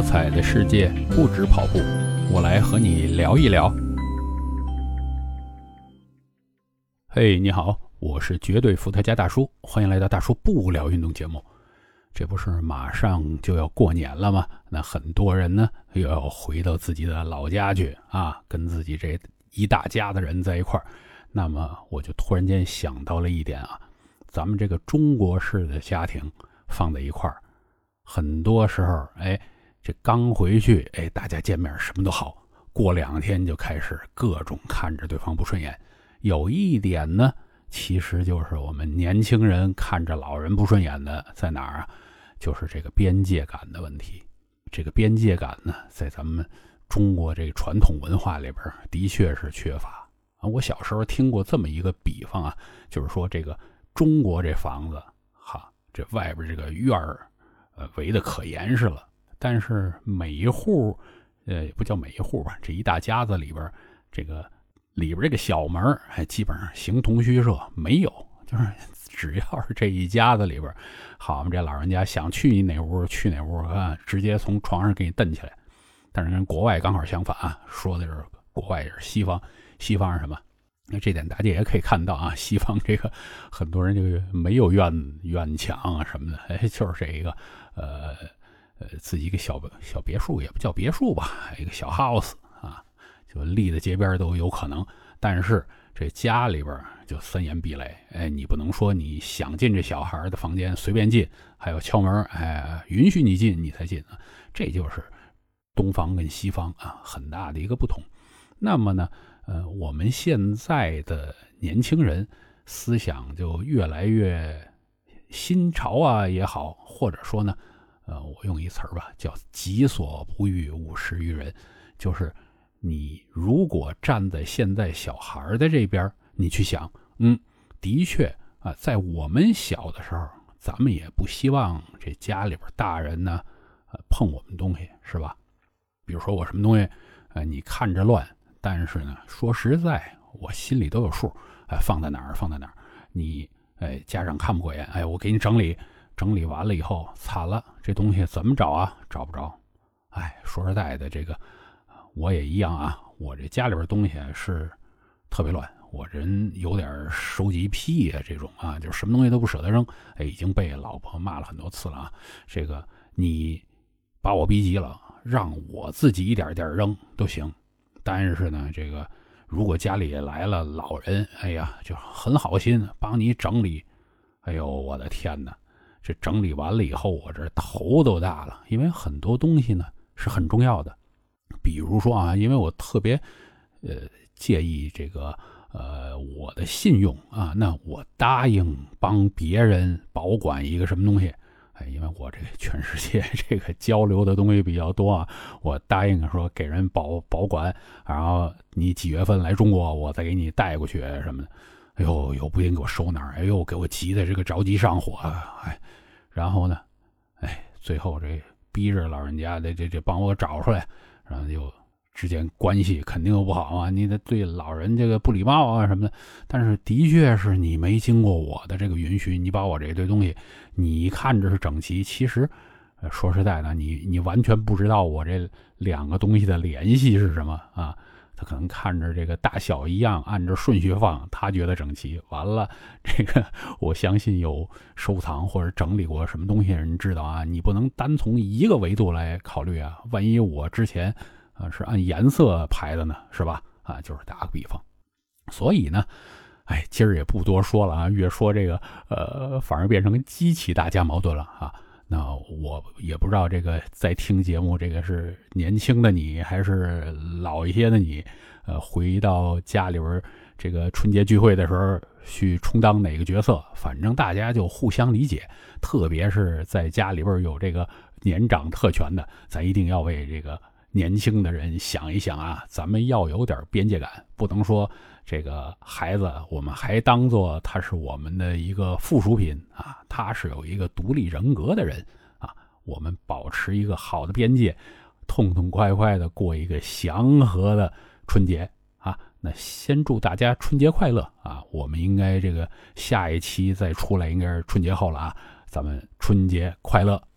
多彩的世界不止跑步，我来和你聊一聊。嘿，你好，我是绝对伏特加大叔，欢迎来到大叔不聊运动节目。这不是马上就要过年了吗？那很多人呢又要回到自己的老家去啊，跟自己这一大家的人在一块儿。那么我就突然间想到了一点啊，咱们这个中国式的家庭放在一块儿，很多时候哎。这刚回去，哎，大家见面什么都好，过两天就开始各种看着对方不顺眼。有一点呢，其实就是我们年轻人看着老人不顺眼的在哪儿啊？就是这个边界感的问题。这个边界感呢，在咱们中国这个传统文化里边，的确是缺乏啊。我小时候听过这么一个比方啊，就是说这个中国这房子，哈，这外边这个院儿，呃，围的可严实了。但是每一户，呃，也不叫每一户吧，这一大家子里边，这个里边这个小门还基本上形同虚设，没有，就是只要是这一家子里边，好嘛，这老人家想去你哪屋去哪屋啊，直接从床上给你蹬起来。但是跟国外刚好相反啊，说的是国外也是西方，西方是什么？那这点大家也可以看到啊，西方这个很多人就没有院院墙啊什么的，哎，就是这一个，呃。呃，自己一个小小别墅也不叫别墅吧，一个小 house 啊，就立在街边都有可能。但是这家里边就森严壁垒，哎，你不能说你想进这小孩的房间随便进，还有敲门，哎，允许你进你才进啊。这就是东方跟西方啊很大的一个不同。那么呢，呃，我们现在的年轻人思想就越来越新潮啊也好，或者说呢。呃，我用一词儿吧，叫“己所不欲，勿施于人”。就是你如果站在现在小孩的这边，你去想，嗯，的确啊，在我们小的时候，咱们也不希望这家里边大人呢，呃，碰我们东西，是吧？比如说我什么东西，呃，你看着乱，但是呢，说实在，我心里都有数，哎，放在哪儿，放在哪儿。你，哎，家长看不过眼，哎，我给你整理。整理完了以后，惨了，这东西怎么找啊？找不着。哎，说实在的，这个我也一样啊。我这家里边东西是特别乱，我人有点收集癖啊，这种啊，就是什么东西都不舍得扔。哎，已经被老婆骂了很多次了啊。这个你把我逼急了，让我自己一点点扔都行。但是呢，这个如果家里来了老人，哎呀，就很好心帮你整理。哎呦，我的天哪！这整理完了以后，我这头都大了，因为很多东西呢是很重要的，比如说啊，因为我特别呃介意这个呃我的信用啊，那我答应帮别人保管一个什么东西，哎，因为我这个全世界 这个交流的东西比较多啊，我答应说给人保保管，然后你几月份来中国，我再给你带过去什么的。哎呦，又不行给我收哪儿，哎呦，给我急的这个着急上火啊，哎，然后呢，哎，最后这逼着老人家的这这帮我找出来，然后就之间关系肯定又不好啊，你得对老人这个不礼貌啊什么的。但是的确是你没经过我的这个允许，你把我这堆东西，你看着是整齐，其实说实在的，你你完全不知道我这两个东西的联系是什么啊。他可能看着这个大小一样，按照顺序放，他觉得整齐。完了，这个我相信有收藏或者整理过什么东西的人知道啊，你不能单从一个维度来考虑啊。万一我之前啊是按颜色排的呢，是吧？啊，就是打个比方。所以呢，哎，今儿也不多说了啊，越说这个呃，反而变成激起大家矛盾了啊。那我也不知道这个在听节目，这个是年轻的你还是老一些的你？呃，回到家里边这个春节聚会的时候去充当哪个角色？反正大家就互相理解，特别是在家里边有这个年长特权的，咱一定要为这个年轻的人想一想啊！咱们要有点边界感，不能说。这个孩子，我们还当做他是我们的一个附属品啊，他是有一个独立人格的人。我们保持一个好的边界，痛痛快快的过一个祥和的春节啊。那先祝大家春节快乐啊！我们应该这个下一期再出来，应该是春节后了啊。咱们春节快乐。